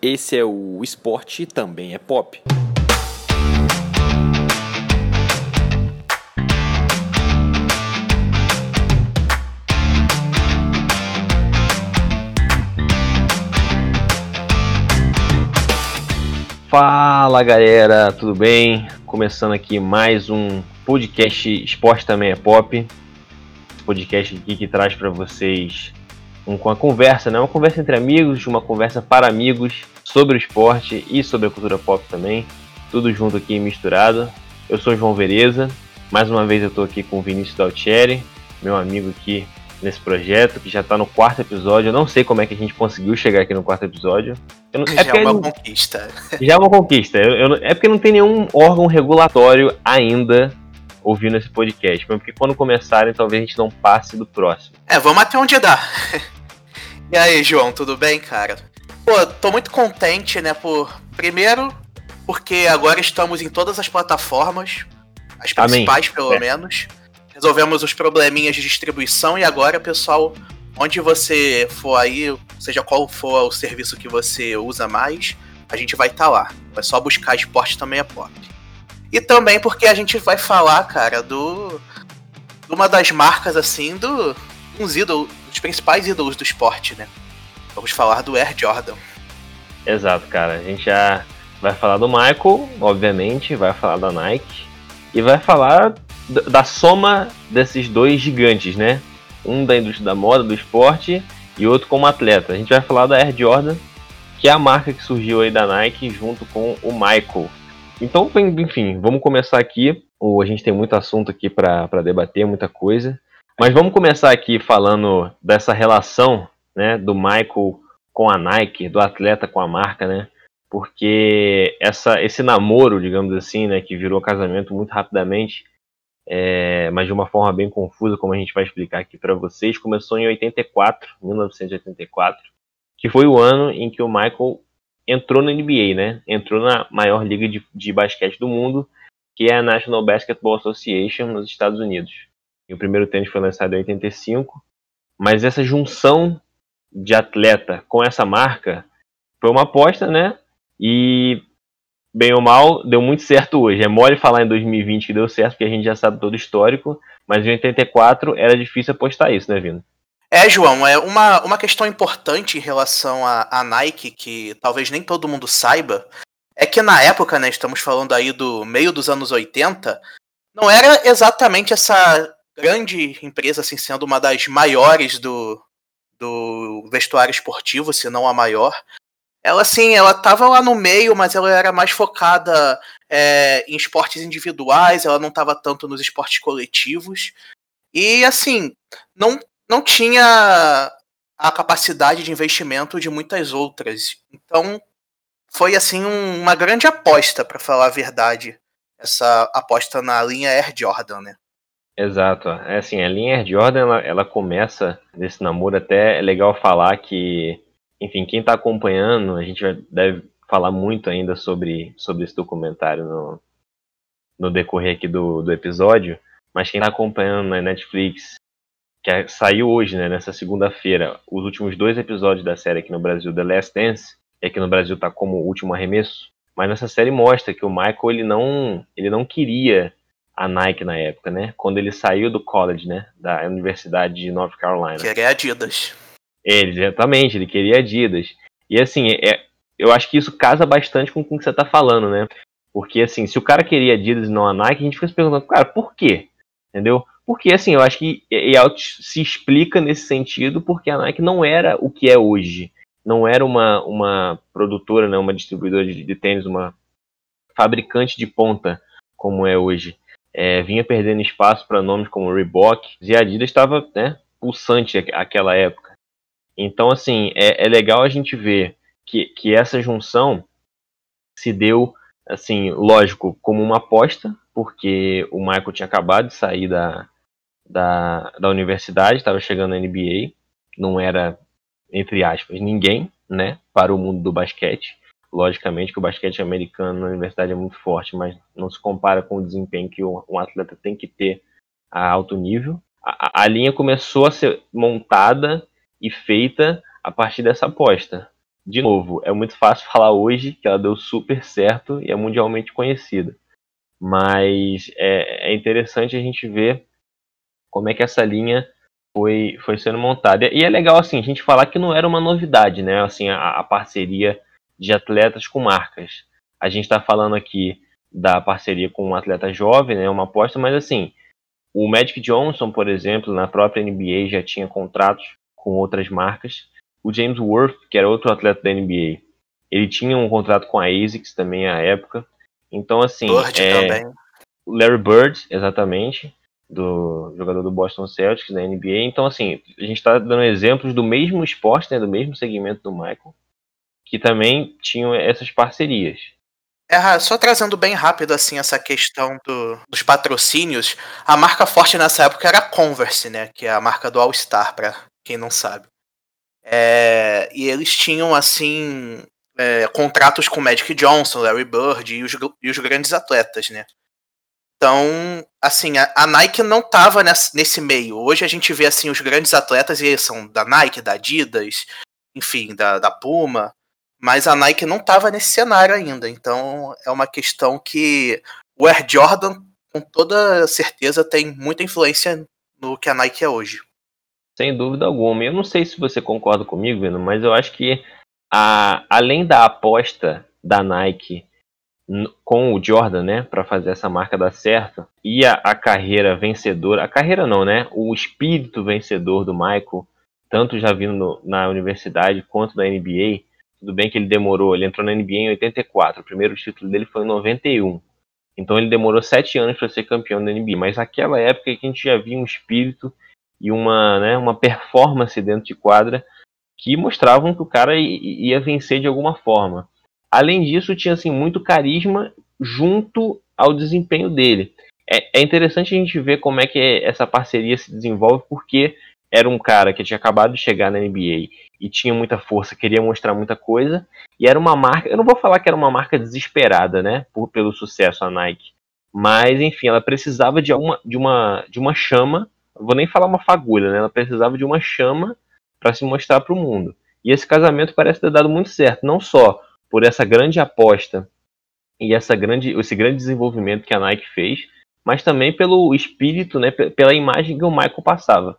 Esse é o Esporte Também é Pop. Fala galera, tudo bem? Começando aqui mais um podcast Esporte Também é Pop. Podcast aqui que traz para vocês uma conversa, né? Uma conversa entre amigos, uma conversa para amigos sobre o esporte e sobre a cultura pop também. Tudo junto aqui misturado. Eu sou João Vereza. Mais uma vez eu estou aqui com o Vinícius Daltieri, meu amigo aqui nesse projeto, que já está no quarto episódio. Eu não sei como é que a gente conseguiu chegar aqui no quarto episódio. Não, é já é uma conquista. Já é uma conquista. Eu, eu, é porque não tem nenhum órgão regulatório ainda ouvindo esse podcast. Porque quando começarem, talvez a gente não passe do próximo. É, vamos até onde dá. e aí, João, tudo bem, cara? Pô, tô muito contente, né, por... Primeiro, porque agora estamos em todas as plataformas. As principais, Amém. pelo é. menos resolvemos os probleminhas de distribuição e agora, pessoal, onde você for aí, seja qual for o serviço que você usa mais, a gente vai estar tá lá. É só buscar esporte também é pop. E também porque a gente vai falar, cara, do de uma das marcas assim do uns ídolos, dos principais ídolos do esporte, né? Vamos falar do Air Jordan. Exato, cara. A gente já vai falar do Michael, obviamente, vai falar da Nike e vai falar da soma desses dois gigantes, né? Um da indústria da moda, do esporte, e outro como atleta. A gente vai falar da Air Jordan, que é a marca que surgiu aí da Nike junto com o Michael. Então, enfim, vamos começar aqui. A gente tem muito assunto aqui para debater, muita coisa. Mas vamos começar aqui falando dessa relação né, do Michael com a Nike, do atleta com a marca, né? Porque essa, esse namoro, digamos assim, né, que virou casamento muito rapidamente, é, mas de uma forma bem confusa, como a gente vai explicar aqui para vocês. Começou em 84, 1984, que foi o ano em que o Michael entrou na NBA, né? Entrou na maior liga de, de basquete do mundo, que é a National Basketball Association nos Estados Unidos. E o primeiro tênis foi lançado em 85, mas essa junção de atleta com essa marca foi uma aposta, né? E bem ou mal, deu muito certo hoje. É mole falar em 2020 que deu certo, porque a gente já sabe todo o histórico, mas em 84 era difícil apostar isso, né, Vino? É, João, é uma, uma questão importante em relação à Nike, que talvez nem todo mundo saiba, é que na época, né, estamos falando aí do meio dos anos 80, não era exatamente essa grande empresa, assim, sendo uma das maiores do, do vestuário esportivo, se não a maior. Ela, assim, ela tava lá no meio, mas ela era mais focada é, em esportes individuais, ela não tava tanto nos esportes coletivos. E, assim, não, não tinha a capacidade de investimento de muitas outras. Então, foi, assim, um, uma grande aposta, para falar a verdade, essa aposta na linha Air Jordan, né? Exato. É assim, a linha Air Jordan, ela, ela começa nesse namoro, até é legal falar que enfim, quem está acompanhando, a gente deve falar muito ainda sobre, sobre esse documentário no, no decorrer aqui do, do episódio, mas quem está acompanhando na Netflix, que é, saiu hoje, né, nessa segunda-feira, os últimos dois episódios da série aqui no Brasil, The Last Dance, e aqui no Brasil está como último arremesso, mas nessa série mostra que o Michael ele não, ele não queria a Nike na época, né? Quando ele saiu do college, né, da Universidade de North Carolina. Queria Adidas. Ele, exatamente, ele queria Adidas. E assim, é, eu acho que isso casa bastante com o que você tá falando, né? Porque assim, se o cara queria Adidas e não a Nike, a gente fica se perguntando, cara, por quê? Entendeu? Porque assim, eu acho que e se explica nesse sentido porque a Nike não era o que é hoje. Não era uma, uma produtora, né, uma distribuidora de, de tênis, uma fabricante de ponta como é hoje. É, vinha perdendo espaço para nomes como Reebok e a Adidas estava né, pulsante aquela época. Então, assim, é, é legal a gente ver que, que essa junção se deu, assim, lógico, como uma aposta, porque o Michael tinha acabado de sair da, da, da universidade, estava chegando na NBA, não era, entre aspas, ninguém, né, para o mundo do basquete. Logicamente que o basquete americano na universidade é muito forte, mas não se compara com o desempenho que um atleta tem que ter a alto nível. A, a linha começou a ser montada e feita a partir dessa aposta de novo, é muito fácil falar hoje que ela deu super certo e é mundialmente conhecida. Mas é, é interessante a gente ver como é que essa linha foi, foi sendo montada. E é legal assim a gente falar que não era uma novidade, né? Assim, a, a parceria de atletas com marcas. A gente está falando aqui da parceria com um atleta jovem, né? Uma aposta, mas assim, o Magic Johnson, por exemplo, na própria NBA já tinha contratos com outras marcas. O James Worth, que era outro atleta da NBA, ele tinha um contrato com a ASICS também à época. Então, assim. Bird é, também. Larry Bird, exatamente, do jogador do Boston Celtics da NBA. Então, assim, a gente está dando exemplos do mesmo esporte, né, do mesmo segmento do Michael, que também tinham essas parcerias. É, só trazendo bem rápido assim essa questão do, dos patrocínios, a marca forte nessa época era a Converse, né, que é a marca do All Star, para quem não sabe. É, e eles tinham assim é, contratos com Magic Johnson, Larry Bird e os, e os grandes atletas, né? Então, assim, a, a Nike não estava nesse, meio. Hoje a gente vê assim os grandes atletas e são da Nike, da Adidas, enfim, da, da Puma, mas a Nike não estava nesse cenário ainda. Então, é uma questão que o Air Jordan, com toda certeza, tem muita influência no que a Nike é hoje. Sem dúvida alguma. Eu não sei se você concorda comigo, Vino, mas eu acho que a, além da aposta da Nike com o Jordan, né, para fazer essa marca dar certo, e a, a, carreira vencedora, a carreira não, né, o espírito vencedor do Michael, tanto já vindo no, na universidade quanto na NBA, tudo bem que ele demorou, ele entrou na NBA em 84, o primeiro título dele foi em 91, então ele demorou sete anos para ser campeão da NBA, mas naquela época que a gente já via um espírito e uma, né, uma performance dentro de quadra que mostravam que o cara ia vencer de alguma forma. Além disso, tinha assim muito carisma junto ao desempenho dele. É, é interessante a gente ver como é que essa parceria se desenvolve, porque era um cara que tinha acabado de chegar na NBA e tinha muita força, queria mostrar muita coisa, e era uma marca, eu não vou falar que era uma marca desesperada, né, por, pelo sucesso a Nike, mas enfim, ela precisava de uma, de uma, de uma chama vou nem falar uma fagulha, né? Ela precisava de uma chama para se mostrar para o mundo. E esse casamento parece ter dado muito certo, não só por essa grande aposta e essa grande, esse grande desenvolvimento que a Nike fez, mas também pelo espírito, né, pela imagem que o Michael passava.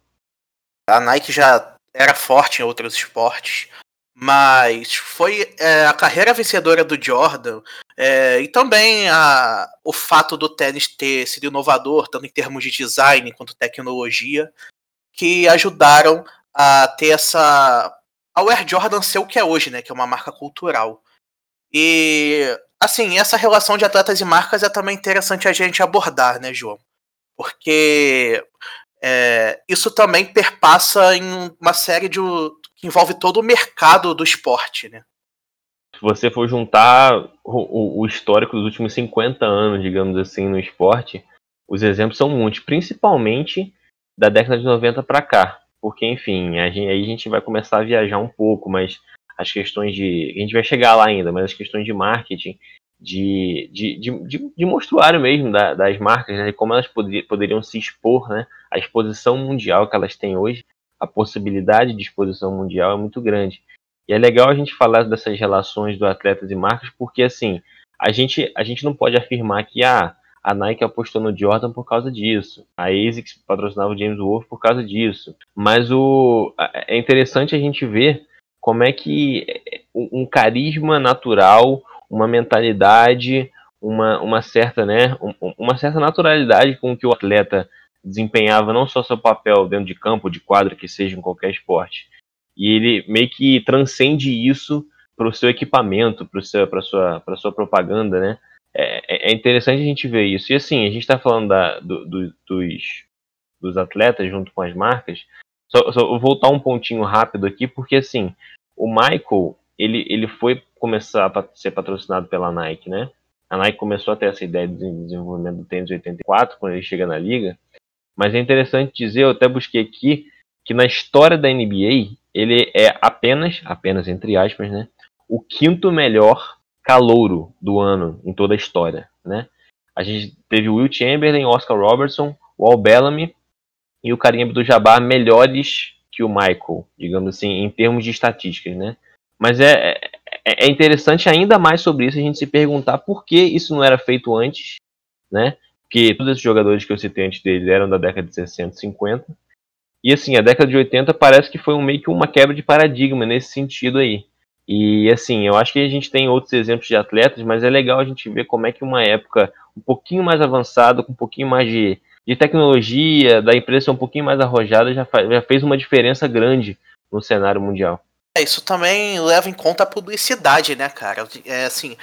A Nike já era forte em outros esportes, mas foi é, a carreira vencedora do Jordan é, e também a, o fato do tênis ter sido inovador, tanto em termos de design quanto tecnologia, que ajudaram a ter essa. a Air Jordan ser o que é hoje, né? Que é uma marca cultural. E assim, essa relação de atletas e marcas é também interessante a gente abordar, né, João? Porque é, isso também perpassa em uma série de, que envolve todo o mercado do esporte, né? Se você for juntar o, o, histórico dos últimos 50 anos, digamos assim, no esporte, os exemplos são muitos, principalmente da década de 90 para cá. Porque, enfim, a gente, aí a gente vai começar a viajar um pouco, mas as questões de. A gente vai chegar lá ainda, mas as questões de marketing, de, de, de, de, mostruário mesmo da, das marcas, né, como elas poder, poderiam se expor, né, a exposição mundial que elas têm hoje, a possibilidade de exposição mundial é muito grande. E é legal a gente falar dessas relações do atletas e marcas, porque assim, a gente, a gente não pode afirmar que ah, a Nike apostou no Jordan por causa disso, a ASICS patrocinava o James Wolf por causa disso. Mas o, é interessante a gente ver como é que um carisma natural, uma mentalidade, uma, uma certa, né, uma certa naturalidade com que o atleta desempenhava não só seu papel dentro de campo, de quadra, que seja em qualquer esporte. E ele meio que transcende isso para o seu equipamento, para sua, sua propaganda, né? É, é, interessante a gente ver isso. E assim, a gente está falando da, do, do, dos, dos atletas junto com as marcas. Só, só vou voltar um pontinho rápido aqui, porque assim, o Michael, ele, ele foi começar a ser patrocinado pela Nike, né? A Nike começou a ter essa ideia de desenvolvimento do tênis 84, quando ele chega na liga, mas é interessante dizer, eu até busquei aqui, que na história da NBA, ele é apenas, apenas entre aspas, né, o quinto melhor calouro do ano em toda a história, né? A gente teve o Will Chamberlain, Oscar Robertson, o Al Bellamy e o Kareem Abdul-Jabbar melhores que o Michael, digamos assim, em termos de estatísticas, né? Mas é, é, é interessante ainda mais sobre isso a gente se perguntar por que isso não era feito antes, né? Porque todos esses jogadores que eu citei antes dele eram da década de 60, 50. E assim, a década de 80 parece que foi um, meio que uma quebra de paradigma nesse sentido aí. E assim, eu acho que a gente tem outros exemplos de atletas, mas é legal a gente ver como é que uma época um pouquinho mais avançada, com um pouquinho mais de, de tecnologia, da empresa um pouquinho mais arrojada, já, já fez uma diferença grande no cenário mundial. É, isso também leva em conta a publicidade, né, cara? É assim,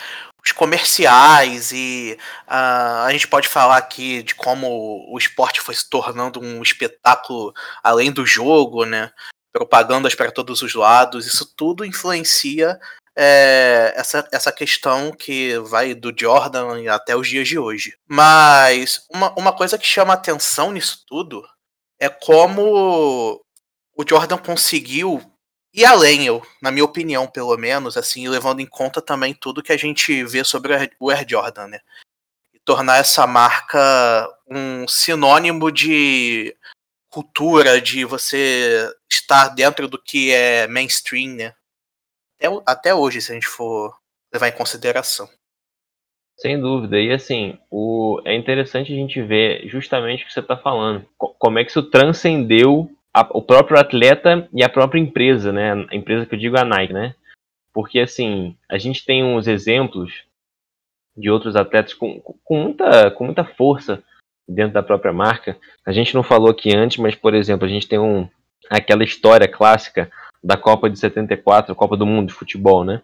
os comerciais e uh, a gente pode falar aqui de como o esporte foi se tornando um espetáculo além do jogo, né? Propagandas para todos os lados, isso tudo influencia é, essa, essa questão que vai do Jordan até os dias de hoje. Mas uma, uma coisa que chama atenção nisso tudo é como o Jordan conseguiu ir além, eu, na minha opinião, pelo menos, assim, levando em conta também tudo que a gente vê sobre o Air Jordan, né? E tornar essa marca um sinônimo de cultura, de você estar dentro do que é mainstream, né? Até, até hoje, se a gente for levar em consideração. Sem dúvida. E assim, o, é interessante a gente ver justamente o que você está falando. Como é que isso transcendeu a, o próprio atleta e a própria empresa, né? A empresa que eu digo é a Nike, né? Porque assim, a gente tem uns exemplos de outros atletas com, com, muita, com muita força dentro da própria marca. A gente não falou aqui antes, mas por exemplo, a gente tem um, aquela história clássica da Copa de 74, a Copa do Mundo de futebol, né?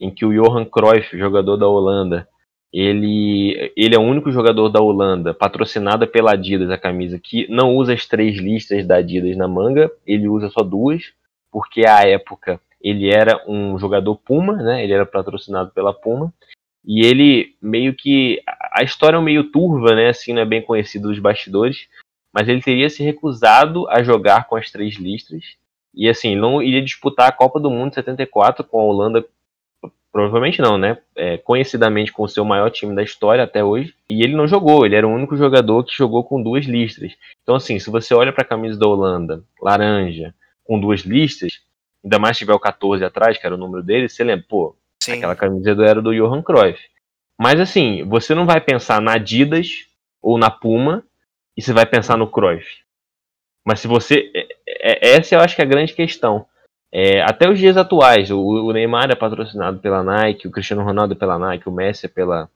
Em que o Johan Cruyff, jogador da Holanda, ele, ele é o único jogador da Holanda, patrocinada pela Adidas, a camisa, que não usa as três listas da Adidas na manga, ele usa só duas, porque à época ele era um jogador Puma, né? Ele era patrocinado pela Puma. E ele meio que. A história é meio turva, né? Assim, não é bem conhecido dos bastidores. Mas ele teria se recusado a jogar com as três listras. E assim, não iria disputar a Copa do Mundo 74 com a Holanda Provavelmente não, né? É, conhecidamente com o seu maior time da história até hoje. E ele não jogou, ele era o único jogador que jogou com duas listras. Então, assim, se você olha para a camisa da Holanda, laranja, com duas listas, ainda mais se tiver o 14 atrás, que era o número dele, você lembra, pô, Sim. aquela camisa era do Johan Cruyff. Mas, assim, você não vai pensar na Adidas ou na Puma e você vai pensar no Cruyff. Mas se você. É, é, essa eu acho que é a grande questão. É, até os dias atuais, o, o, Neymar é patrocinado pela Nike, o Cristiano Ronaldo é pela Nike, o Messi é pela,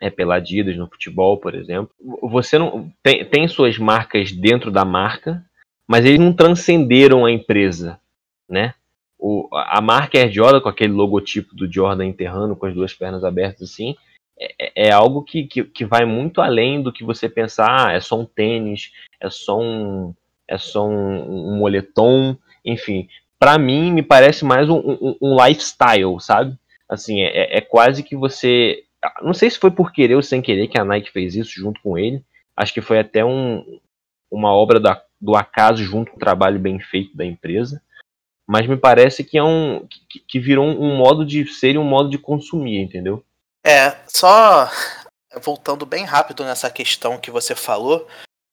é pela Adidas no futebol, por exemplo. Você não tem, tem suas marcas dentro da marca, mas eles não transcenderam a empresa, né? O, a marca Air Jordan, com aquele logotipo do Jordan enterrando com as duas pernas abertas assim, é, é, é algo que, que, que, vai muito além do que você pensar, ah, é só um tênis, é só um, é só um, um moletom, enfim, para mim, me parece mais um, um, um lifestyle, sabe? Assim, é, é, é, quase que você. Não sei se foi por querer ou sem querer que a Nike fez isso junto com ele. Acho que foi até um, uma obra da, do acaso junto com o trabalho bem feito da empresa. Mas me parece que é um. que, que virou um, modo de ser e um modo de consumir, entendeu? É, só voltando bem rápido nessa questão que você falou.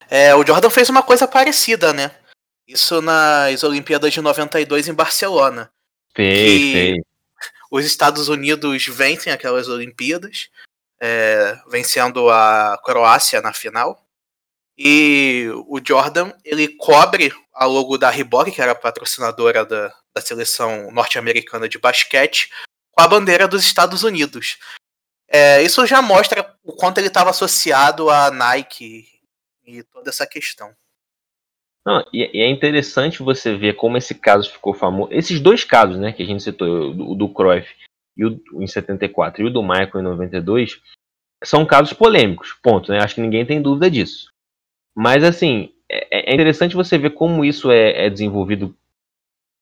É, o Jordan fez uma coisa parecida, né? Isso nas Olimpíadas de 92 em Barcelona. Sei, sei. Os Estados Unidos vencem aquelas Olimpíadas, é, vencendo a Croácia na final. E o Jordan ele cobre a logo da Reebok, que era patrocinadora da, da seleção norte-americana de basquete, com a bandeira dos Estados Unidos. É, isso já mostra o quanto ele estava associado à Nike e toda essa questão. Não, e, e, é interessante você ver como esse caso ficou famoso. Esses dois casos, né, que a gente citou, o do Cruyff e o, em 74 e o do Michael em 92, são casos polêmicos, ponto, né? Acho que ninguém tem dúvida disso. Mas, assim, é, é interessante você ver como isso é, é desenvolvido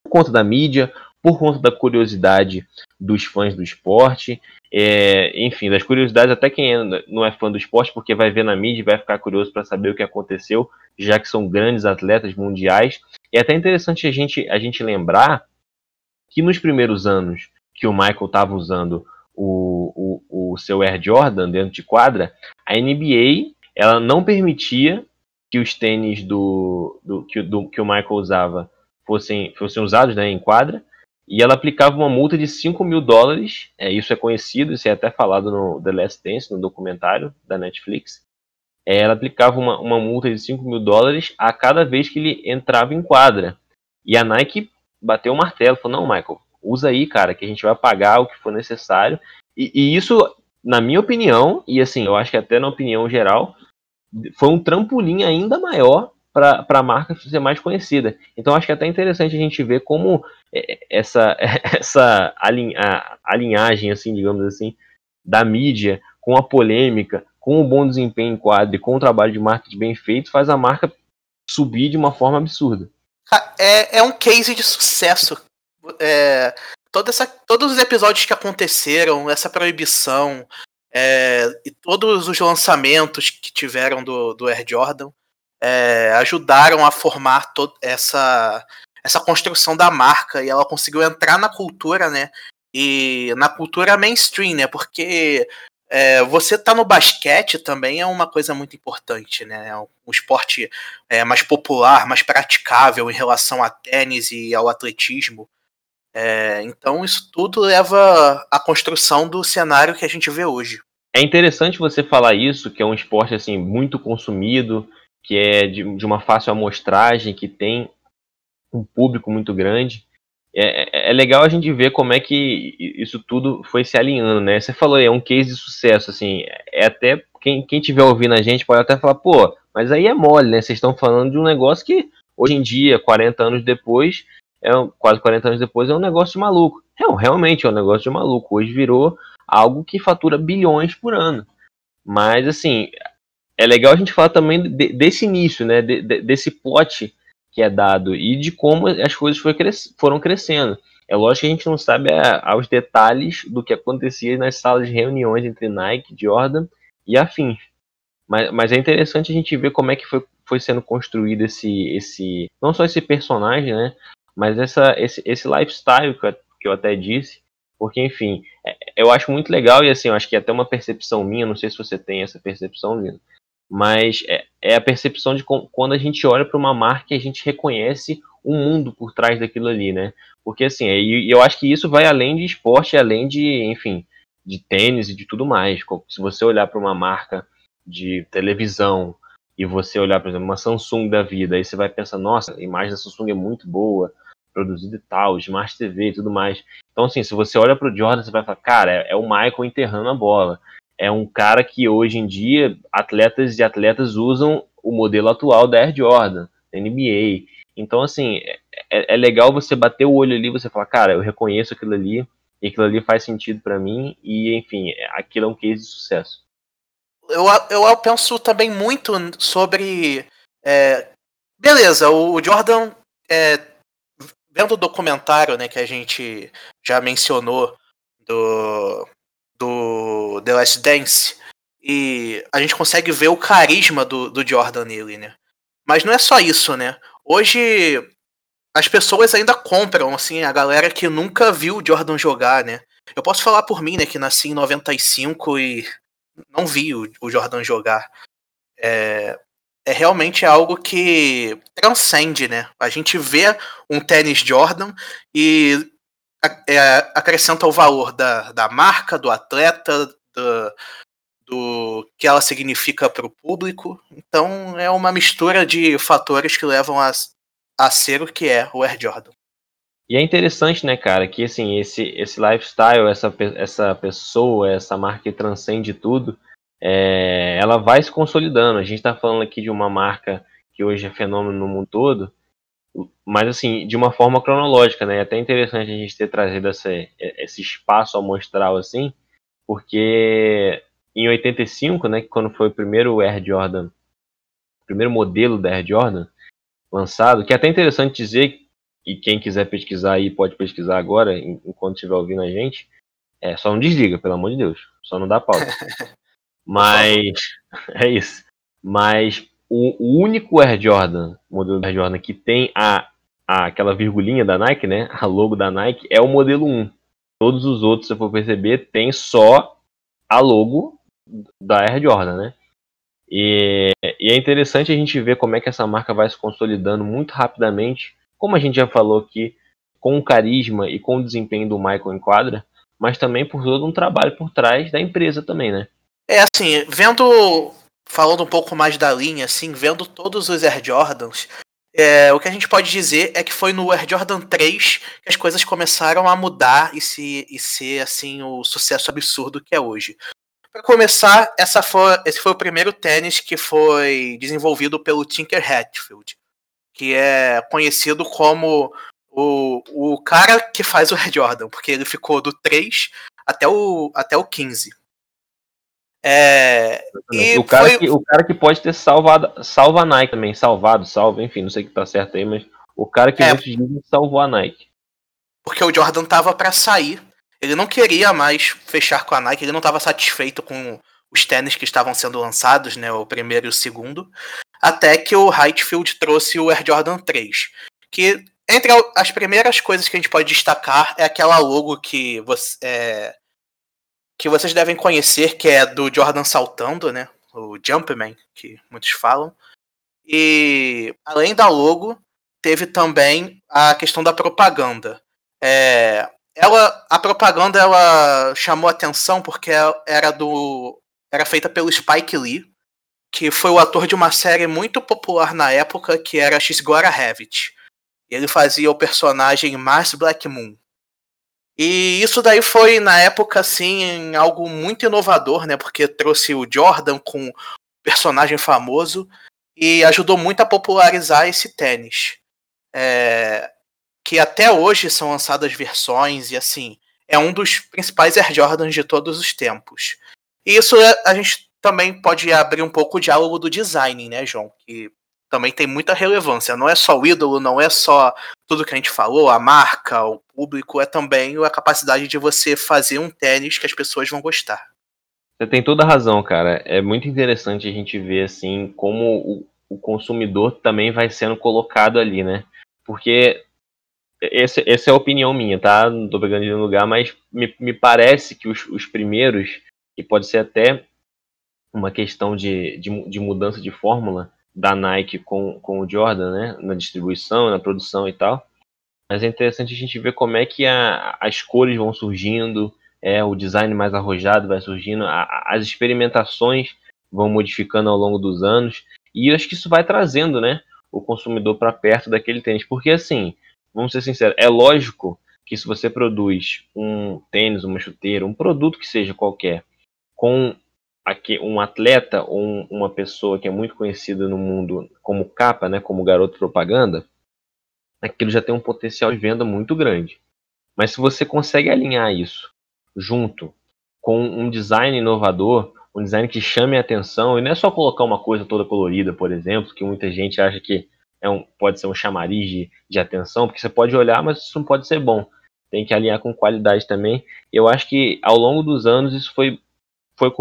por conta da mídia, por conta da curiosidade dos fãs do esporte, é, enfim, das curiosidades até quem é, não é fã do esporte, porque vai ver na mídia e vai ficar curioso para saber o que aconteceu, já que são grandes atletas mundiais. É até interessante a gente, a gente lembrar que nos primeiros anos que o Michael estava usando o, o, o seu Air Jordan dentro de quadra, a NBA ela não permitia que os tênis do, do, que, do, que o Michael usava fossem, fossem usados né, em quadra, e ela aplicava uma multa de 5 mil dólares, é, isso é conhecido, isso é até falado no The Last Dance, no documentário da Netflix. É, ela aplicava uma, uma multa de 5 mil dólares a cada vez que ele entrava em quadra. E a Nike bateu o martelo, falou, não, Michael, usa aí, cara, que a gente vai pagar o que for necessário. E, e isso, na minha opinião, e assim, eu acho que até na opinião geral, foi um trampolim ainda maior para a marca ser mais conhecida. Então acho que é até interessante a gente ver como é, essa, essa alinhagem, assim, digamos assim, da mídia com a polêmica, com o bom desempenho em quadro e com o trabalho de marketing bem feito, faz a marca subir de uma forma absurda. É, é um case de sucesso. É, toda essa, todos os episódios que aconteceram, essa proibição, é, e todos os lançamentos que tiveram do, do Air Jordan, é, ajudaram a formar essa, essa construção da marca e ela conseguiu entrar na cultura, né? E na cultura mainstream, né? Porque é, você tá no basquete também é uma coisa muito importante, né? É um, esporte é, mais popular, mais praticável em relação a tênis e ao atletismo. É, então isso tudo leva à construção do cenário que a gente vê hoje. É interessante você falar isso, que é um esporte assim muito consumido, que é de, de uma fácil amostragem, que tem um público muito grande. É, é, é, legal a gente ver como é que isso tudo foi se alinhando, né? Você falou, é um case de sucesso, assim, é até quem, quem tiver ouvindo a gente pode até falar, pô, mas aí é mole, né? Vocês estão falando de um negócio que hoje em dia, 40 anos depois, é quase 40 anos depois, é um negócio de maluco. É, realmente é um negócio de maluco. Hoje virou algo que fatura bilhões por ano. Mas, assim, é legal a gente falar também de, desse início, né, de, de, desse plot que é dado e de como as coisas cres foram crescendo. É lógico que a gente não sabe a, aos detalhes do que acontecia nas salas de reuniões entre Nike, Jordan e afins. Mas, mas é interessante a gente ver como é que foi, foi sendo construído esse, esse. Não só esse personagem, né? Mas essa, esse, esse lifestyle que eu, que eu até disse. Porque, enfim, é, eu acho muito legal e assim, eu acho que é até uma percepção minha, não sei se você tem essa percepção, Lino mas é, é a percepção de quando a gente olha para uma marca e a gente reconhece um mundo por trás daquilo ali, né? Porque assim, e, eu acho que isso vai além de esporte, além de, enfim, de tênis e de tudo mais. Se você olhar para uma marca de televisão e você olhar, por exemplo, uma Samsung da vida, aí você vai pensar, nossa, a imagem da Samsung é muito boa, produzida e tal, Smart TV e tudo mais. Então, assim, se você olha para o Jordan, você vai falar, cara, é, é o Michael enterrando a bola é um cara que hoje em dia atletas e atletas usam o modelo atual da Air Jordan, da NBA. Então, assim, é, é legal você bater o olho ali você falar, cara, eu reconheço aquilo ali, e aquilo ali faz sentido para mim, e enfim, aquilo é um case de sucesso. Eu, eu penso também muito sobre. É, beleza, o Jordan, é, vendo o documentário né, que a gente já mencionou do, do The Last Dance. E a gente consegue ver o carisma do, do Jordan nele, né? Mas não é só isso, né? Hoje as pessoas ainda compram, assim, a galera que nunca viu o Jordan jogar, né? Eu posso falar por mim, né, que nasci em 95 e não vi o, o Jordan jogar. É, é realmente algo que transcende, né? A gente vê um tênis Jordan e é, acrescenta o valor da, da marca, do atleta, do, que ela significa para o público. Então é uma mistura de fatores que levam a, a ser o que é o Air Jordan. E é interessante, né, cara, que assim, esse, esse lifestyle, essa, essa pessoa, essa marca que transcende tudo, é, ela vai se consolidando. A gente está falando aqui de uma marca que hoje é fenômeno no mundo todo, mas assim, de uma forma cronológica, né? É até interessante a gente ter trazido essa, esse espaço amostral assim, porque em 85, né, quando foi o primeiro Air Jordan, o primeiro modelo da Air Jordan lançado, que é até interessante dizer, e quem quiser pesquisar aí pode pesquisar agora, enquanto estiver ouvindo a gente, é, só não desliga, pelo amor de Deus, só não dá pausa. Mas, é isso. Mas o, o único Air Jordan, modelo Air Jordan, que tem a, a, aquela virgulinha da Nike, né? A logo da Nike, é o modelo 1. Todos os outros, se for perceber, tem só a logo da Air Jordan, né? E, e, é interessante a gente ver como é que essa marca vai se consolidando muito rapidamente, como a gente já falou aqui, com o carisma e com o desempenho do Michael em quadra, mas também por todo um trabalho por trás da empresa também, né? É assim, vendo, falando um pouco mais da linha, assim, vendo todos os Air Jordans, é, o que a gente pode dizer é que foi no Air Jordan 3 que as coisas começaram a mudar e, se, e ser assim o sucesso absurdo que é hoje. Para começar, essa foi, esse foi o primeiro tênis que foi desenvolvido pelo Tinker Hatfield, que é conhecido como o, o cara que faz o Air Jordan, porque ele ficou do 3 até o, até o 15. É, o, cara foi... que, o cara que pode ter salvado, salva a Nike também, salvado, salvo, enfim, não sei o que tá certo aí, mas o cara que é, muitos dizem salvou a Nike. Porque o Jordan tava para sair, ele não queria mais fechar com a Nike, ele não estava satisfeito com os tênis que estavam sendo lançados, né, o primeiro e o segundo, até que o Heightfield trouxe o Air Jordan 3, que entre as primeiras coisas que a gente pode destacar é aquela logo que você é, que vocês devem conhecer, que é do Jordan saltando, né? O Jumpman, que muitos falam. E além da logo, teve também a questão da propaganda. É, ela, a propaganda ela chamou atenção porque era do era feita pelo Spike Lee, que foi o ator de uma série muito popular na época que era She's Gotta Have It. Ele fazia o personagem Mars Black Moon. E isso daí foi, na época, assim, algo muito inovador, né? Porque trouxe o Jordan com personagem famoso e ajudou muito a popularizar esse tênis. É, que até hoje são lançadas versões e assim, é um dos principais Air Jordans de todos os tempos. E isso a gente também pode abrir um pouco o diálogo do design, né, João? Que também tem muita relevância. Não é só o ídolo, não é só tudo que a gente falou, a marca, o público, é também a capacidade de você fazer um tênis que as pessoas vão gostar. Você tem toda a razão, cara. É muito interessante a gente ver assim como o, o consumidor também vai sendo colocado ali, né? Porque esse, essa é a opinião minha, tá? Não tô pegando de lugar, mas me, me parece que os, os primeiros, e pode ser até uma questão de, de, de mudança de fórmula, da Nike com, com o Jordan, né? Na distribuição, na produção e tal. Mas é interessante a gente ver como é que a, as cores vão surgindo, é, o design mais arrojado vai surgindo, a, as experimentações vão modificando ao longo dos anos. E eu acho que isso vai trazendo, né? O consumidor para perto daquele tênis. Porque assim, vamos ser sinceros, é lógico que se você produz um tênis, uma chuteira, um produto que seja qualquer, com um atleta ou uma pessoa que é muito conhecida no mundo como capa, né, como garoto propaganda, aquilo já tem um potencial de venda muito grande. Mas se você consegue alinhar isso junto com um design inovador, um design que chame a atenção, e não é só colocar uma coisa toda colorida, por exemplo, que muita gente acha que é um, pode ser um chamariz de, de atenção, porque você pode olhar, mas isso não pode ser bom. Tem que alinhar com qualidade também. Eu acho que ao longo dos anos isso foi foi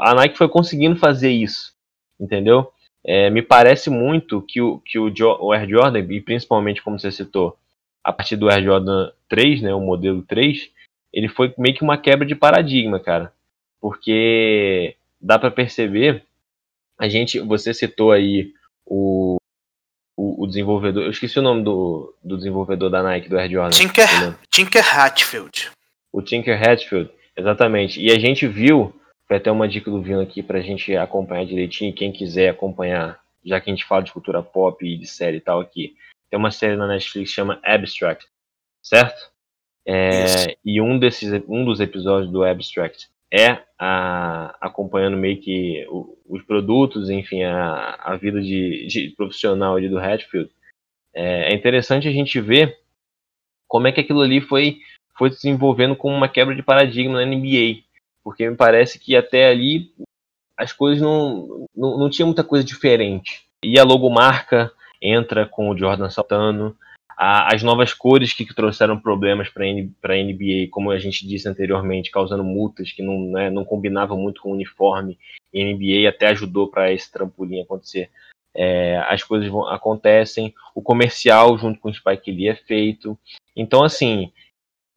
a Nike foi conseguindo fazer isso, entendeu? É, me parece muito que o, que o, o Air Jordan, e principalmente como você citou, a partir do Air Jordan 3, né, o modelo 3, ele foi meio que uma quebra de paradigma, cara. Porque dá para perceber, a gente, você citou aí o, o, o, desenvolvedor, eu esqueci o nome do, do desenvolvedor da Nike, do Air Jordan. Tinker, Tinker Hatfield. O Tinker Hatfield, exatamente. E a gente viu foi até uma dica do Vino aqui para a gente acompanhar direitinho. Quem quiser acompanhar, já que a gente fala de cultura pop e de série e tal aqui, tem uma série na Netflix que chama Abstract, certo? É, e um, desses, um dos episódios do Abstract é a, acompanhando meio que o, os produtos, enfim, a, a vida de, de profissional ali do Hatfield. É, é, interessante a gente ver como é que aquilo ali foi, foi se desenvolvendo como uma quebra de paradigma na NBA porque me parece que até ali as coisas não, não, não tinha muita coisa diferente. E a logomarca entra com o Jordan saltando, a, as novas cores que, que trouxeram problemas para a NBA, como a gente disse anteriormente, causando multas que não, né, não combinavam muito com o uniforme, e a NBA até ajudou para esse trampolim acontecer. É, as coisas vão, acontecem, o comercial junto com o Spike Lee é feito. Então, assim,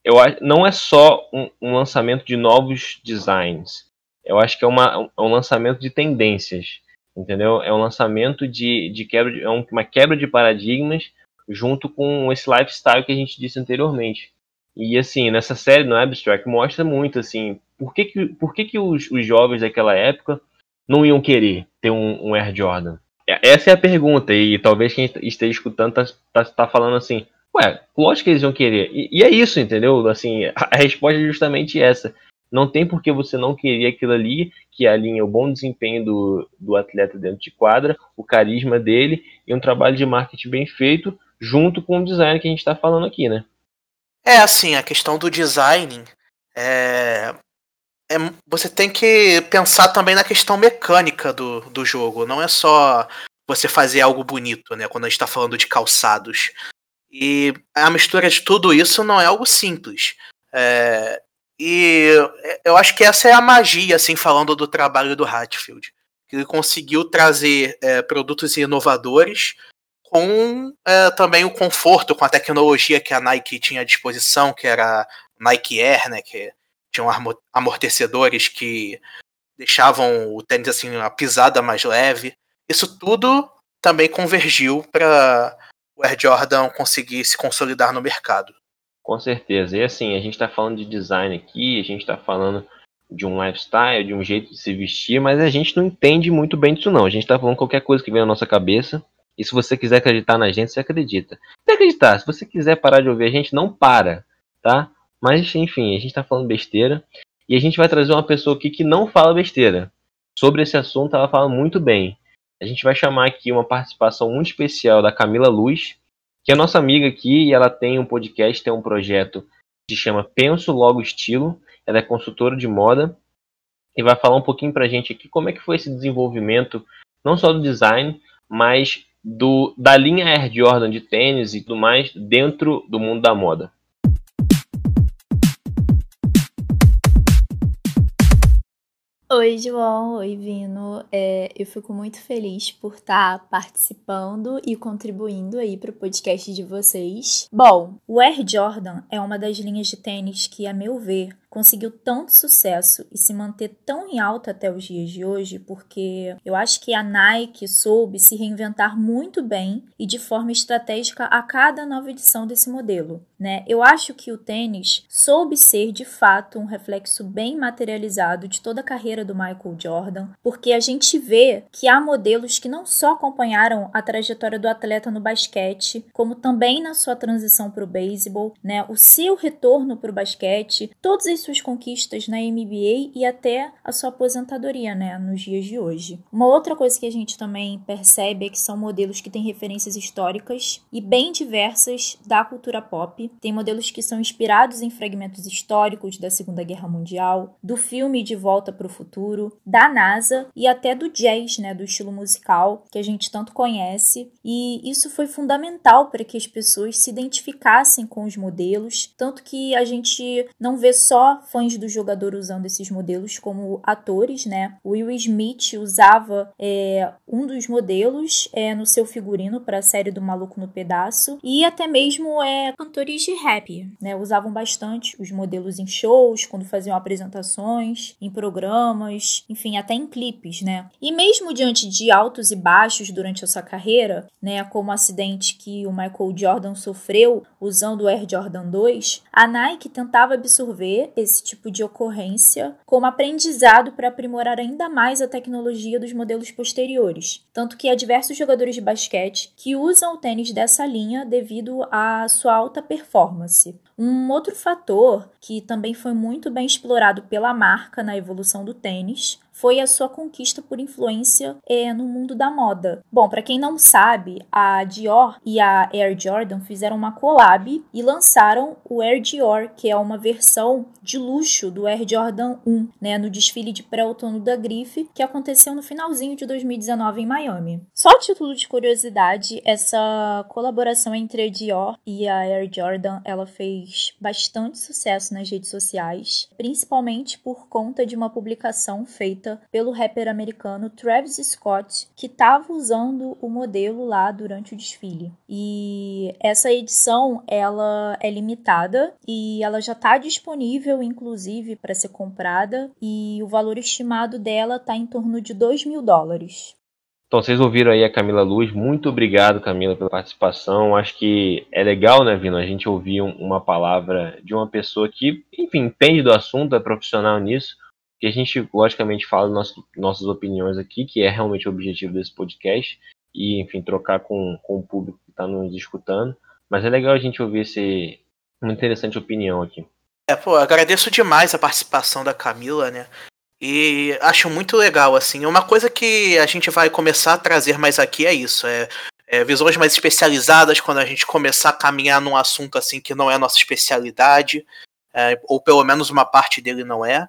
eu não é só um, um, lançamento de novos designs. Eu acho que é, uma, é um lançamento de tendências, entendeu? É um lançamento de, de quebra, é uma quebra de paradigmas junto com esse lifestyle que a gente disse anteriormente. E assim, nessa série no Abstract mostra muito assim, por que, que, por que, que os, os jovens daquela época não iam querer ter um, um, Air Jordan? Essa é a pergunta, e talvez quem esteja escutando tá, tá, tá falando assim, ué, lógico que eles iam querer. E, e, é isso, entendeu? Assim, a resposta é justamente essa. Não tem por que você não querer aquilo ali, que alinha o bom desempenho do, do atleta dentro de quadra, o carisma dele e um trabalho de marketing bem feito, junto com o design que a gente está falando aqui, né? É, assim, a questão do design é, é, você tem que pensar também na questão mecânica do, do jogo. Não é só você fazer algo bonito, né? Quando a gente está falando de calçados. E a mistura de tudo isso não é algo simples. É, e eu acho que essa é a magia, assim, falando do trabalho do Hatfield. Que ele conseguiu trazer é, produtos inovadores com é, também o conforto, com a tecnologia que a Nike tinha à disposição, que era Nike Air, né? Que tinham amortecedores que deixavam o tênis assim a pisada mais leve. Isso tudo também convergiu para o Air Jordan conseguir se consolidar no mercado. Com certeza. E assim, a gente está falando de design aqui, a gente está falando de um lifestyle, de um jeito de se vestir, mas a gente não entende muito bem disso não. A gente está falando qualquer coisa que vem na nossa cabeça. E se você quiser acreditar na gente, você acredita. Se acreditar, se você quiser parar de ouvir a gente, não para, tá? Mas, enfim, a gente está falando besteira. E a gente vai trazer uma pessoa aqui que não fala besteira. Sobre esse assunto, ela fala muito bem. A gente vai chamar aqui uma participação muito especial da Camila Luz, que é nossa amiga aqui, e ela tem um podcast, tem um projeto que se chama Penso Logo Estilo. Ela é consultora de moda e vai falar um pouquinho pra gente aqui como é que foi esse desenvolvimento, não só do design, mas do, da linha Air Jordan de tênis e tudo mais dentro do mundo da moda. Oi, João. Oi, Vino. É, eu fico muito feliz por estar participando e contribuindo aí para o podcast de vocês. Bom, o Air Jordan é uma das linhas de tênis que, a meu ver, conseguiu tanto sucesso e se manter tão em alta até os dias de hoje, porque eu acho que a Nike soube se reinventar muito bem e de forma estratégica a cada nova edição desse modelo, né? Eu acho que o tênis soube ser de fato um reflexo bem materializado de toda a carreira do Michael Jordan, porque a gente vê que há modelos que não só acompanharam a trajetória do atleta no basquete, como também na sua transição para o beisebol, né? O seu retorno para o basquete, todos esses suas conquistas na NBA e até a sua aposentadoria, né, nos dias de hoje. Uma outra coisa que a gente também percebe é que são modelos que têm referências históricas e bem diversas da cultura pop. Tem modelos que são inspirados em fragmentos históricos da Segunda Guerra Mundial, do filme De Volta para o Futuro, da NASA e até do jazz, né, do estilo musical que a gente tanto conhece. E isso foi fundamental para que as pessoas se identificassem com os modelos, tanto que a gente não vê só fãs do jogador usando esses modelos como atores, né? O Will Smith usava é, um dos modelos é, no seu figurino para a série do Maluco no Pedaço e até mesmo é, cantores de rap, né? Usavam bastante os modelos em shows, quando faziam apresentações, em programas, enfim, até em clipes, né? E mesmo diante de altos e baixos durante a sua carreira, né, como o acidente que o Michael Jordan sofreu usando o Air Jordan 2, a Nike tentava absorver esse tipo de ocorrência como aprendizado para aprimorar ainda mais a tecnologia dos modelos posteriores. Tanto que há diversos jogadores de basquete que usam o tênis dessa linha devido à sua alta performance. Um outro fator que também foi muito bem explorado pela marca na evolução do tênis foi a sua conquista por influência é, no mundo da moda. Bom, para quem não sabe, a Dior e a Air Jordan fizeram uma collab e lançaram o Air Dior, que é uma versão de luxo do Air Jordan 1, né, no desfile de pré-outono da Grife, que aconteceu no finalzinho de 2019 em Miami. Só a título de curiosidade, essa colaboração entre a Dior e a Air Jordan, ela fez bastante sucesso nas redes sociais, principalmente por conta de uma publicação feita feita pelo rapper americano Travis Scott, que estava usando o modelo lá durante o desfile. E essa edição ela é limitada e ela já está disponível, inclusive, para ser comprada. E o valor estimado dela está em torno de 2 mil dólares. Então, vocês ouviram aí a Camila Luz. Muito obrigado, Camila, pela participação. Acho que é legal, né, Vino, a gente ouvir uma palavra de uma pessoa que, enfim, entende do assunto, é profissional nisso. Que a gente, logicamente, fala nosso, nossas opiniões aqui, que é realmente o objetivo desse podcast. E, enfim, trocar com, com o público que está nos escutando. Mas é legal a gente ouvir esse, uma interessante opinião aqui. É, pô, agradeço demais a participação da Camila, né? E acho muito legal, assim. Uma coisa que a gente vai começar a trazer mais aqui é isso: é, é, visões mais especializadas quando a gente começar a caminhar num assunto assim que não é nossa especialidade, é, ou pelo menos uma parte dele não é.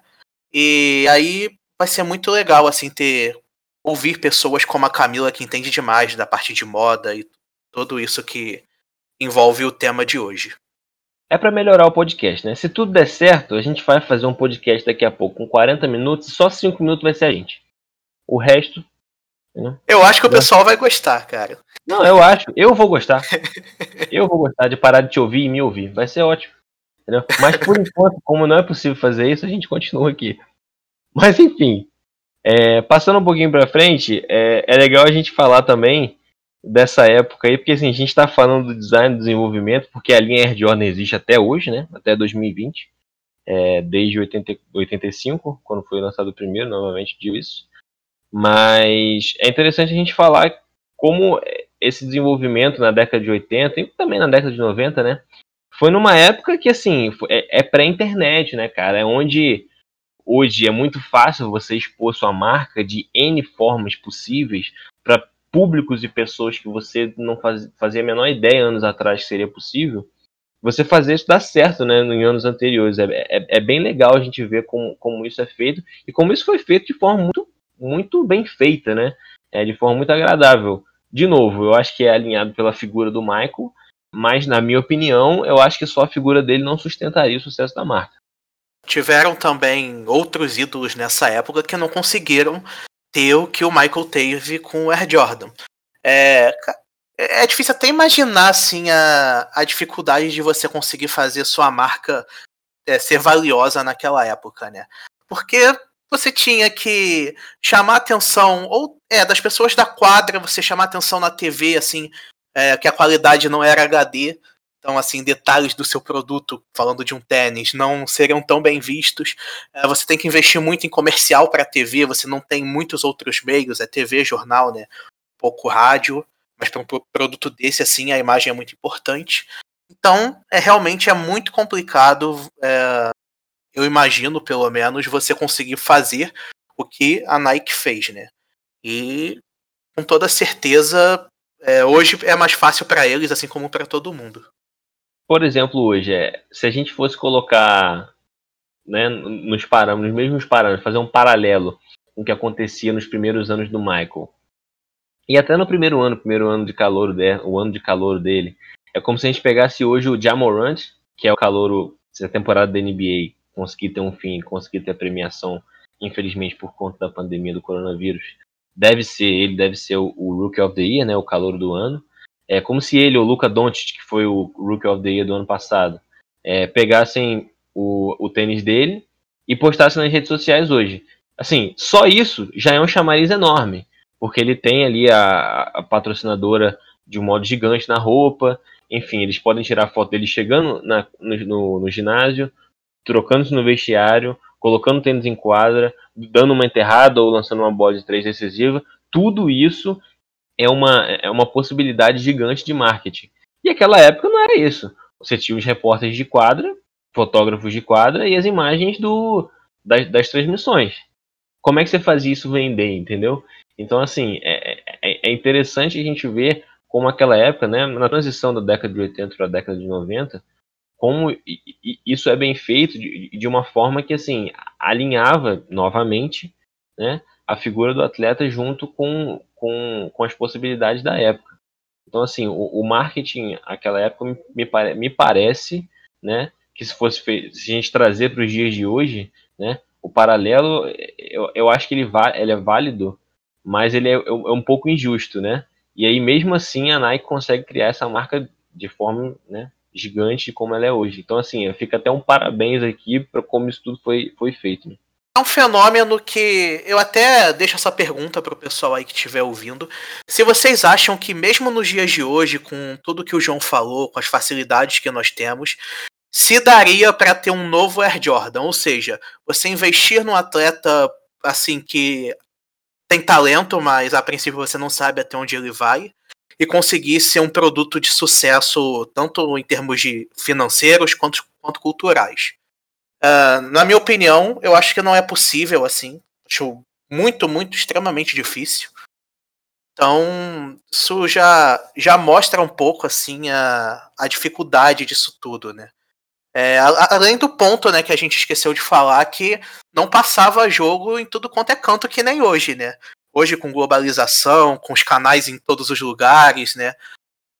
E aí vai ser muito legal, assim, ter. ouvir pessoas como a Camila que entende demais da parte de moda e tudo isso que envolve o tema de hoje é para melhorar o podcast, né? Se tudo der certo, a gente vai fazer um podcast daqui a pouco com 40 minutos e só 5 minutos vai ser a gente. O resto. Né? Eu acho que o pessoal vai gostar, cara. Não, eu acho. Eu vou gostar. eu vou gostar de parar de te ouvir e me ouvir. Vai ser ótimo. Entendeu? Mas por enquanto, como não é possível fazer isso, a gente continua aqui. Mas enfim. É, passando um pouquinho para frente, é, é legal a gente falar também dessa época aí, porque assim, a gente está falando do design do desenvolvimento, porque a linha Air Jordan existe até hoje, né? Até 2020, é, desde 80, 85, quando foi lançado o primeiro, novamente digo isso. Mas é interessante a gente falar como esse desenvolvimento na década de 80 e também na década de 90, né? Foi numa época que, assim, é, é pré-internet, né, cara? É onde hoje é muito fácil você expor sua marca de N formas possíveis para públicos e pessoas que você não faz, fazia a menor ideia anos atrás que seria possível, você fazer isso dá certo, né, em anos anteriores. É, é, é, bem legal a gente ver como, como isso é feito e como isso foi feito de forma muito, muito bem feita, né, é, de forma muito agradável. De novo, eu acho que é alinhado pela figura do Michael, mas na minha opinião, eu acho que só a figura dele não sustentaria o sucesso da marca. Tiveram também outros ídolos nessa época que não conseguiram ter o que o Michael teve com o Air Jordan. É, é difícil até imaginar assim, a, a dificuldade de você conseguir fazer sua marca é, ser valiosa naquela época, né? Porque você tinha que chamar atenção ou é das pessoas da quadra, você chamar atenção na TV assim, é, que a qualidade não era HD, então, assim, detalhes do seu produto, falando de um tênis, não seriam tão bem vistos. É, você tem que investir muito em comercial para TV, você não tem muitos outros meios, é TV, jornal, né? Pouco rádio, mas para um produto desse, assim, a imagem é muito importante. Então, é realmente é muito complicado, é, eu imagino, pelo menos, você conseguir fazer o que a Nike fez, né? E com toda certeza, é, hoje é mais fácil para eles, assim como para todo mundo. Por exemplo, hoje, é, se a gente fosse colocar né, nos, parâmetros, nos mesmos parâmetros, fazer um paralelo com o que acontecia nos primeiros anos do Michael, e até no primeiro ano, primeiro ano de calor dele, o ano de calor dele, é como se a gente pegasse hoje o Jamorant, que é o calor da temporada da NBA, conseguir ter um fim, conseguir ter a premiação, infelizmente por conta da pandemia do coronavírus, deve ser ele deve ser o, o Rookie of the Year, né, o calor do ano. É como se ele, o Luca Doncic, que foi o Rookie of the Year do ano passado, é, pegassem o, o tênis dele e postassem nas redes sociais hoje. Assim, só isso já é um chamariz enorme, porque ele tem ali a, a patrocinadora de um modo gigante na roupa, enfim, eles podem tirar foto dele chegando na, no, no, no ginásio, trocando-se no vestiário, colocando tênis em quadra, dando uma enterrada ou lançando uma bola de três decisiva, tudo isso é uma, é uma possibilidade gigante de marketing. E aquela época não era isso. Você tinha os repórteres de quadra, fotógrafos de quadra e as imagens do, das, das transmissões. Como é que você fazia isso vender, entendeu? Então, assim, é, é, é interessante a gente ver como aquela época, né, na transição da década de 80 para a década de 90, como isso é bem feito de, de uma forma que, assim, alinhava novamente, né, a figura do atleta junto com, com, com as possibilidades da época. Então, assim, o, o marketing naquela época me, me, me, parece, né, que se fosse se a gente trazer para os dias de hoje, né, o paralelo, eu, eu acho que ele, va ele é válido, mas ele é, é, um pouco injusto, né? E aí, mesmo assim, a Nike consegue criar essa marca de forma né, gigante como ela é hoje. Então, assim, fica até um parabéns aqui para como isso tudo foi, foi feito. Né? é um fenômeno que eu até deixo essa pergunta para o pessoal aí que estiver ouvindo. Se vocês acham que, mesmo nos dias de hoje, com tudo que o João falou, com as facilidades que nós temos, se daria para ter um novo Air Jordan? Ou seja, você investir num atleta assim que tem talento, mas a princípio você não sabe até onde ele vai, e conseguir ser um produto de sucesso, tanto em termos de financeiros quanto, quanto culturais. Uh, na minha opinião, eu acho que não é possível assim. Acho muito, muito, extremamente difícil. Então, isso já, já mostra um pouco assim a, a dificuldade disso tudo, né? É, além do ponto né, que a gente esqueceu de falar que não passava jogo em tudo quanto é canto que nem hoje, né? Hoje com globalização, com os canais em todos os lugares, né?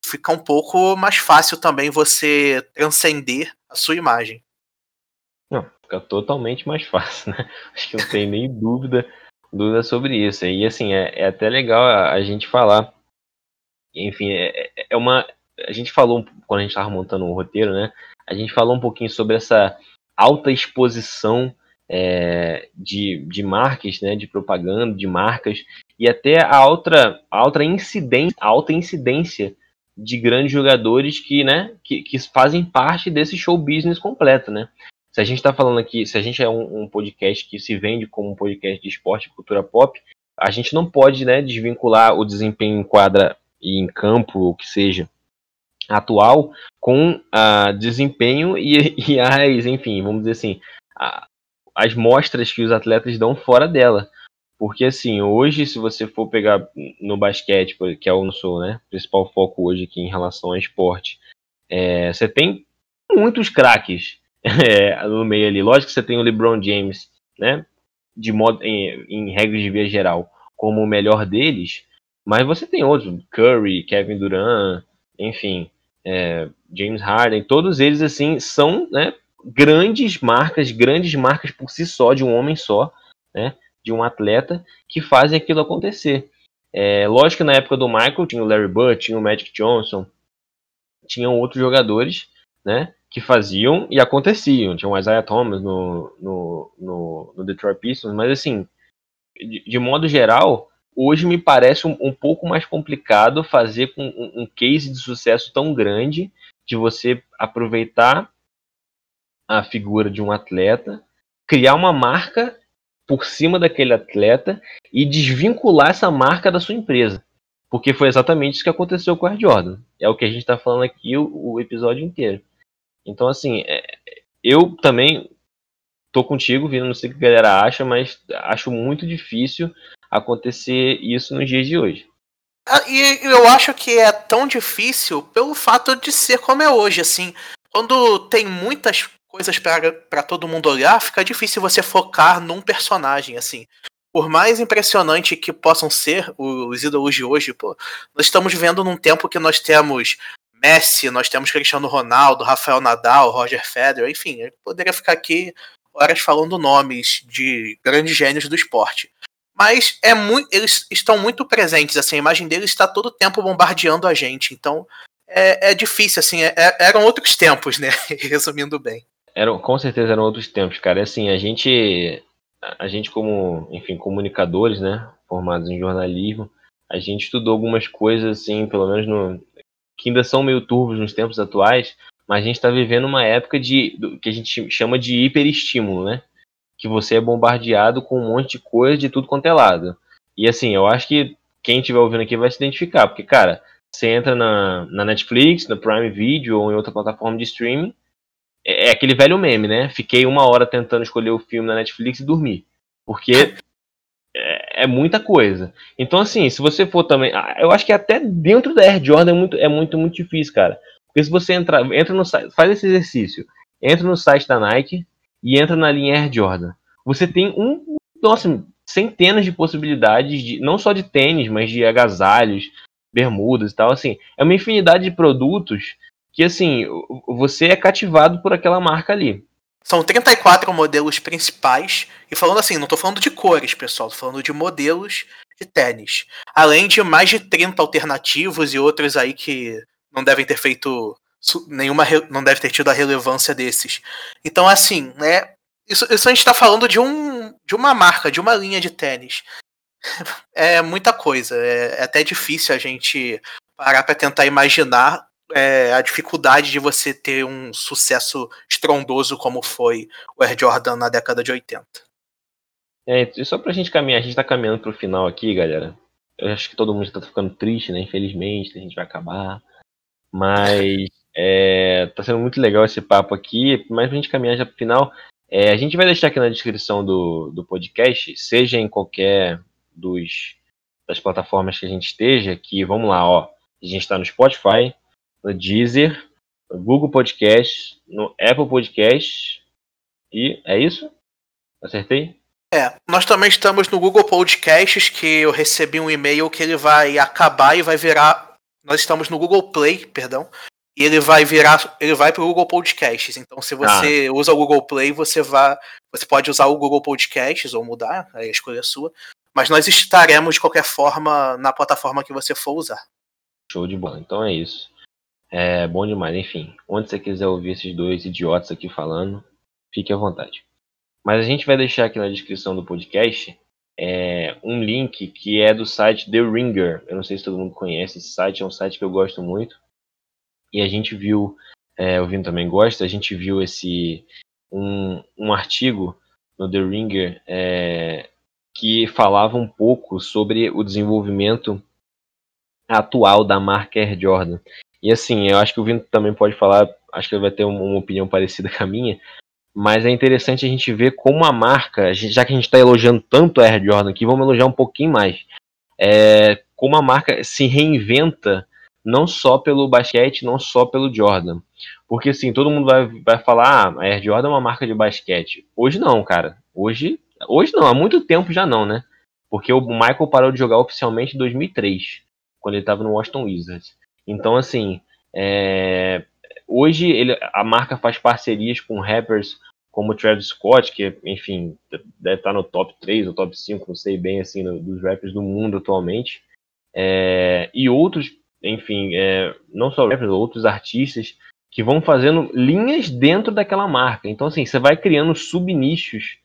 Fica um pouco mais fácil também você transcender a sua imagem. Não, fica totalmente mais fácil, né? Acho que não tem nem dúvida, dúvida sobre isso. E assim, é, é até legal a, a, gente falar. Enfim, é, é, é uma. A gente falou, quando a gente estava montando o roteiro, né? A gente falou um pouquinho sobre essa alta exposição é, de, de marcas, né, de propaganda, de marcas, e até a alta, a alta, incidência, a alta incidência de grandes jogadores que, né, que, que fazem parte desse show business completo, né? Se a gente está falando aqui, se a gente é um, um, podcast que se vende como um podcast de esporte e cultura pop, a gente não pode né, desvincular o desempenho em quadra e em campo, o que seja, atual, com a desempenho e, e as, enfim, vamos dizer assim, as mostras que os atletas dão fora dela. Porque assim, hoje, se você for pegar no basquete, que é o nosso né, principal foco hoje aqui em relação ao esporte, é, você tem muitos craques é, no meio ali. Lógico que você tem o LeBron James, né? De modo, em, em regras de via geral, como o melhor deles, mas você tem outros, Curry, Kevin Durant, enfim, é, James Harden, todos eles assim são né, grandes marcas, grandes marcas por si só, de um homem só, né, de um atleta, que fazem aquilo acontecer. É, lógico que na época do Michael tinha o Larry Bird, tinha o Magic Johnson, tinham outros jogadores, né, que faziam e aconteciam. Tinha o Isaiah Thomas no, no, no, no Detroit Pistons, mas assim, de, de, modo geral, hoje me parece um, um pouco mais complicado fazer com um, um, case de sucesso tão grande de você aproveitar a figura de um atleta, criar uma marca por cima daquele atleta e desvincular essa marca da sua empresa. Porque foi exatamente isso que aconteceu com Air Jordan. É o que a gente está falando aqui o, o episódio inteiro. Então, assim, é, eu também tô contigo, vindo, não sei o que a galera acha, mas acho muito difícil acontecer isso nos dias de hoje. Ah, e eu acho que é tão difícil pelo fato de ser como é hoje, assim. Quando tem muitas coisas para todo mundo olhar, fica difícil você focar num personagem, assim. Por mais impressionante que possam ser os ídolos de hoje, pô, nós estamos vivendo num tempo que nós temos Messi, nós temos Cristiano Ronaldo, Rafael Nadal, Roger Federer, enfim, eu poderia ficar aqui horas falando nomes de grandes gênios do esporte. Mas é muito, eles estão muito presentes, assim, a imagem deles está todo tempo bombardeando a gente, então é, é difícil, assim, é, é eram outros tempos, né? Resumindo bem. Eram, com certeza eram outros tempos, cara. Assim, a gente, a gente como, enfim, comunicadores, né, formados em jornalismo, a gente estudou algumas coisas, assim, pelo menos no, que ainda são meio turbos nos tempos atuais, mas a gente está vivendo uma época de do, que a gente chama de hiperestímulo, né? Que você é bombardeado com um monte de coisa de tudo quanto é lado. E assim, eu acho que quem estiver ouvindo aqui vai se identificar, porque, cara, você entra na, na Netflix, no Prime Video ou em outra plataforma de streaming, é, é aquele velho meme, né? Fiquei uma hora tentando escolher o filme na Netflix e dormi. Porque é, é, muita coisa. Então, assim, se você for também. Ah, eu acho que até dentro da Air Jordan é muito, é muito, muito difícil, cara. Porque se você entrar, entra no site, faz esse exercício, entra no site da Nike e entra na linha Air Jordan. Você tem um. Nossa, centenas de possibilidades, de, não só de tênis, mas de agasalhos, bermudas e tal. Assim, é uma infinidade de produtos que, assim, você é cativado por aquela marca ali. São 34 modelos principais. E falando assim, não estou falando de cores, pessoal, estou falando de modelos de tênis. Além de mais de 30 alternativos e outros aí que não devem ter feito nenhuma. não deve ter tido a relevância desses. Então, assim, né? Isso, isso a gente está falando de um, de uma marca, de uma linha de tênis. É muita coisa. É, é até difícil a gente parar para tentar imaginar é, a dificuldade de você ter um sucesso estrondoso como foi o Air Jordan na década de 80. É, e só pra gente caminhar, a gente tá caminhando pro final aqui, galera. Eu acho que todo mundo tá ficando triste, né? Infelizmente, a gente vai acabar. Mas é, tá sendo muito legal esse papo aqui. Mas pra gente caminhar já pro final, é, a gente vai deixar aqui na descrição do, do podcast, seja em qualquer dos, das plataformas que a gente esteja, que vamos lá, ó. A gente está no Spotify, no Deezer, no Google Podcast, no Apple Podcast. E é isso? Acertei? É, nós também estamos no Google Podcasts, que eu recebi um e-mail que ele vai acabar e vai virar. Nós estamos no Google Play, perdão. E ele vai virar. Ele vai para o Google Podcasts. Então, se você ah. usa o Google Play, você vai. Você pode usar o Google Podcasts ou mudar, aí a escolha é sua. Mas nós estaremos de qualquer forma na plataforma que você for usar. Show de bola. Então é isso. É bom demais. Enfim, onde você quiser ouvir esses dois idiotas aqui falando, fique à vontade. Mas a gente vai deixar aqui na descrição do podcast é, um link que é do site The Ringer. Eu não sei se todo mundo conhece esse site, é um site que eu gosto muito. E a gente viu, é, o Vino também gosta, a gente viu esse um, um artigo no The Ringer é, que falava um pouco sobre o desenvolvimento atual da marca Air Jordan. E assim, eu acho que o Vino também pode falar, acho que ele vai ter uma, uma opinião parecida com a minha, mas é interessante a gente ver como a marca, já que a gente está elogiando tanto a Air Jordan aqui, vamos elogiar um pouquinho mais. É, como a marca se reinventa não só pelo basquete, não só pelo Jordan. Porque assim, todo mundo vai, vai falar, ah, a Air Jordan é uma marca de basquete. Hoje não, cara. Hoje, hoje não, há muito tempo já não, né? Porque o Michael parou de jogar oficialmente em 2003, quando ele estava no Washington Wizards. Então, assim, é, hoje ele, a marca faz parcerias com rappers como Travis Scott, que, enfim, deve estar no top 3 ou top 5, não sei bem, assim, dos rappers do mundo atualmente. É, e outros, enfim, é, não só rappers, outros artistas que vão fazendo linhas dentro daquela marca. Então, assim, você vai criando subnichos,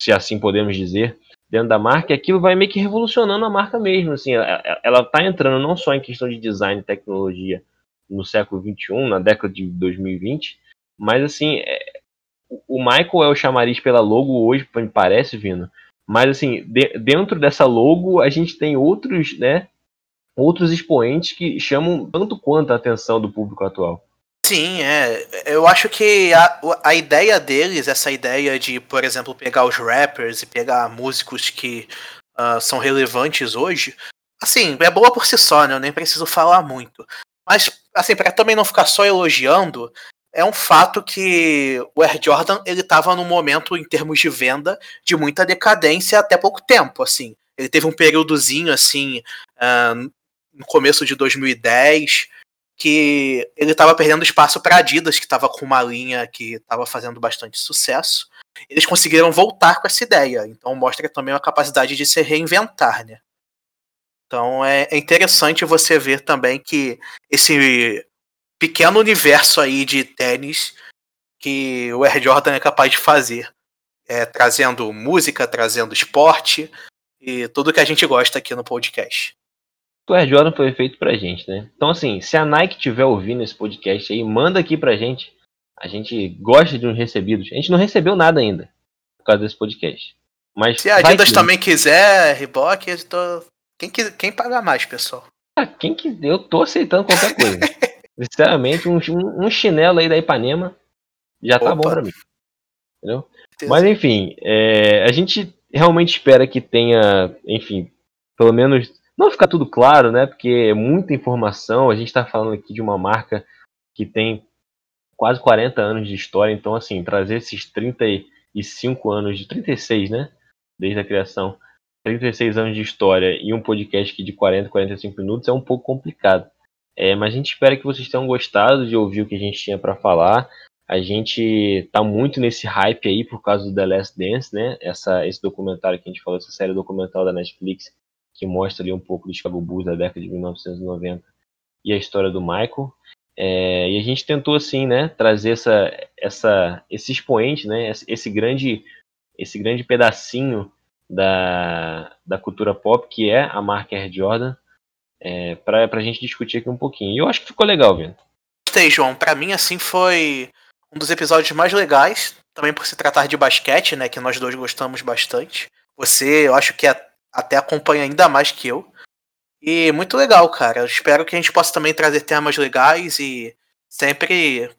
se assim podemos dizer, dentro da marca, e aquilo vai meio que revolucionando a marca mesmo. Assim, ela está entrando não só em questão de design e tecnologia no século 21, na década de 2020, mas assim, é, o Michael é o chamariz pela logo hoje, me parece, Vino. Mas assim, de, dentro dessa logo a gente tem outros, né, outros expoentes que chamam tanto quanto a atenção do público atual. Sim, é. Eu acho que a, a ideia deles, essa ideia de, por exemplo, pegar os rappers e pegar músicos que uh, são relevantes hoje, assim, é boa por si só, né? Eu nem preciso falar muito. Mas, assim, para também não ficar só elogiando, é um fato que o Air Jordan ele estava num momento em termos de venda de muita decadência até pouco tempo, assim. Ele teve um períodozinho assim uh, no começo de 2010 que ele estava perdendo espaço para Adidas, que estava com uma linha que estava fazendo bastante sucesso. Eles conseguiram voltar com essa ideia, então mostra também a capacidade de se reinventar, né? Então é, é interessante você ver também que esse pequeno universo aí de tênis que o Air Jordan é capaz de fazer. É, trazendo música, trazendo esporte e tudo que a gente gosta aqui no podcast. O Air Jordan foi feito pra gente, né? Então, assim, se a Nike tiver ouvindo esse podcast aí, manda aqui pra gente. A gente gosta de uns recebidos. A gente não recebeu nada ainda por causa desse podcast. Mas se a Adidas também quiser, Reebok, tô... quem, quem paga mais, pessoal? Ah, quem que eu tô aceitando qualquer coisa. Sinceramente, um, um, chinelo aí da Ipanema já Opa. tá bom pra mim. Entendeu? Mas enfim, é, a gente realmente espera que tenha, enfim, pelo menos não ficar tudo claro, né? Porque é muita informação. A gente está falando aqui de uma marca que tem quase 40 anos de história, então assim, trazer esses 35 anos de 36, né? Desde a criação, 36 anos de história e um podcast de 40, 45 minutos é um pouco complicado. É, mas a gente espera que vocês tenham gostado de ouvir o que a gente tinha para falar. A gente tá muito nesse hype aí por causa do The Last Dance, né? Essa, esse documentário que a gente falou, essa série documental da Netflix, que mostra ali um pouco do Chicago Bulls da década de 1990 e a história do Michael. É, e a gente tentou, assim, né, trazer essa, essa, esse expoente, né, esse grande esse grande pedacinho da, da cultura pop que é a marca Air Jordan é, para a gente discutir aqui um pouquinho. E eu acho que ficou legal, Vitor. Gostei, João. Para mim, assim, foi um dos episódios mais legais, também por se tratar de basquete, né, que nós dois gostamos bastante. Você, eu acho que até acompanha ainda mais que eu. E muito legal, cara. Eu espero que a gente possa também trazer temas legais e sempre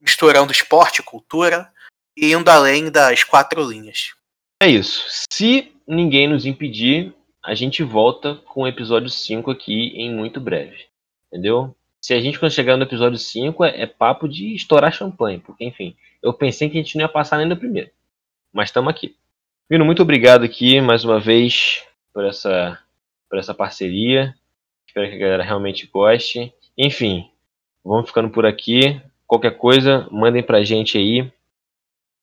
misturando esporte, cultura e indo além das quatro linhas. É isso. Se ninguém nos impedir, a gente volta com o episódio 5 aqui em muito breve. Entendeu? Se a gente quando chegar no episódio 5 é, é papo de estourar champanhe, porque enfim, eu pensei que a gente não ia passar nem no primeiro. Mas estamos aqui. Vino, muito obrigado aqui mais uma vez por essa, por essa parceria. Espero que a galera realmente goste. Enfim, vamos ficando por aqui. Qualquer coisa, mandem pra gente aí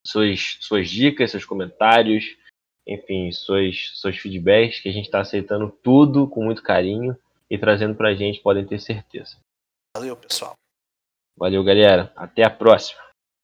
suas, suas dicas, seus comentários, enfim, seus, seus feedbacks, que a gente está aceitando tudo com muito carinho e trazendo pra gente, podem ter certeza. Valeu, pessoal. Valeu, galera. Até a próxima.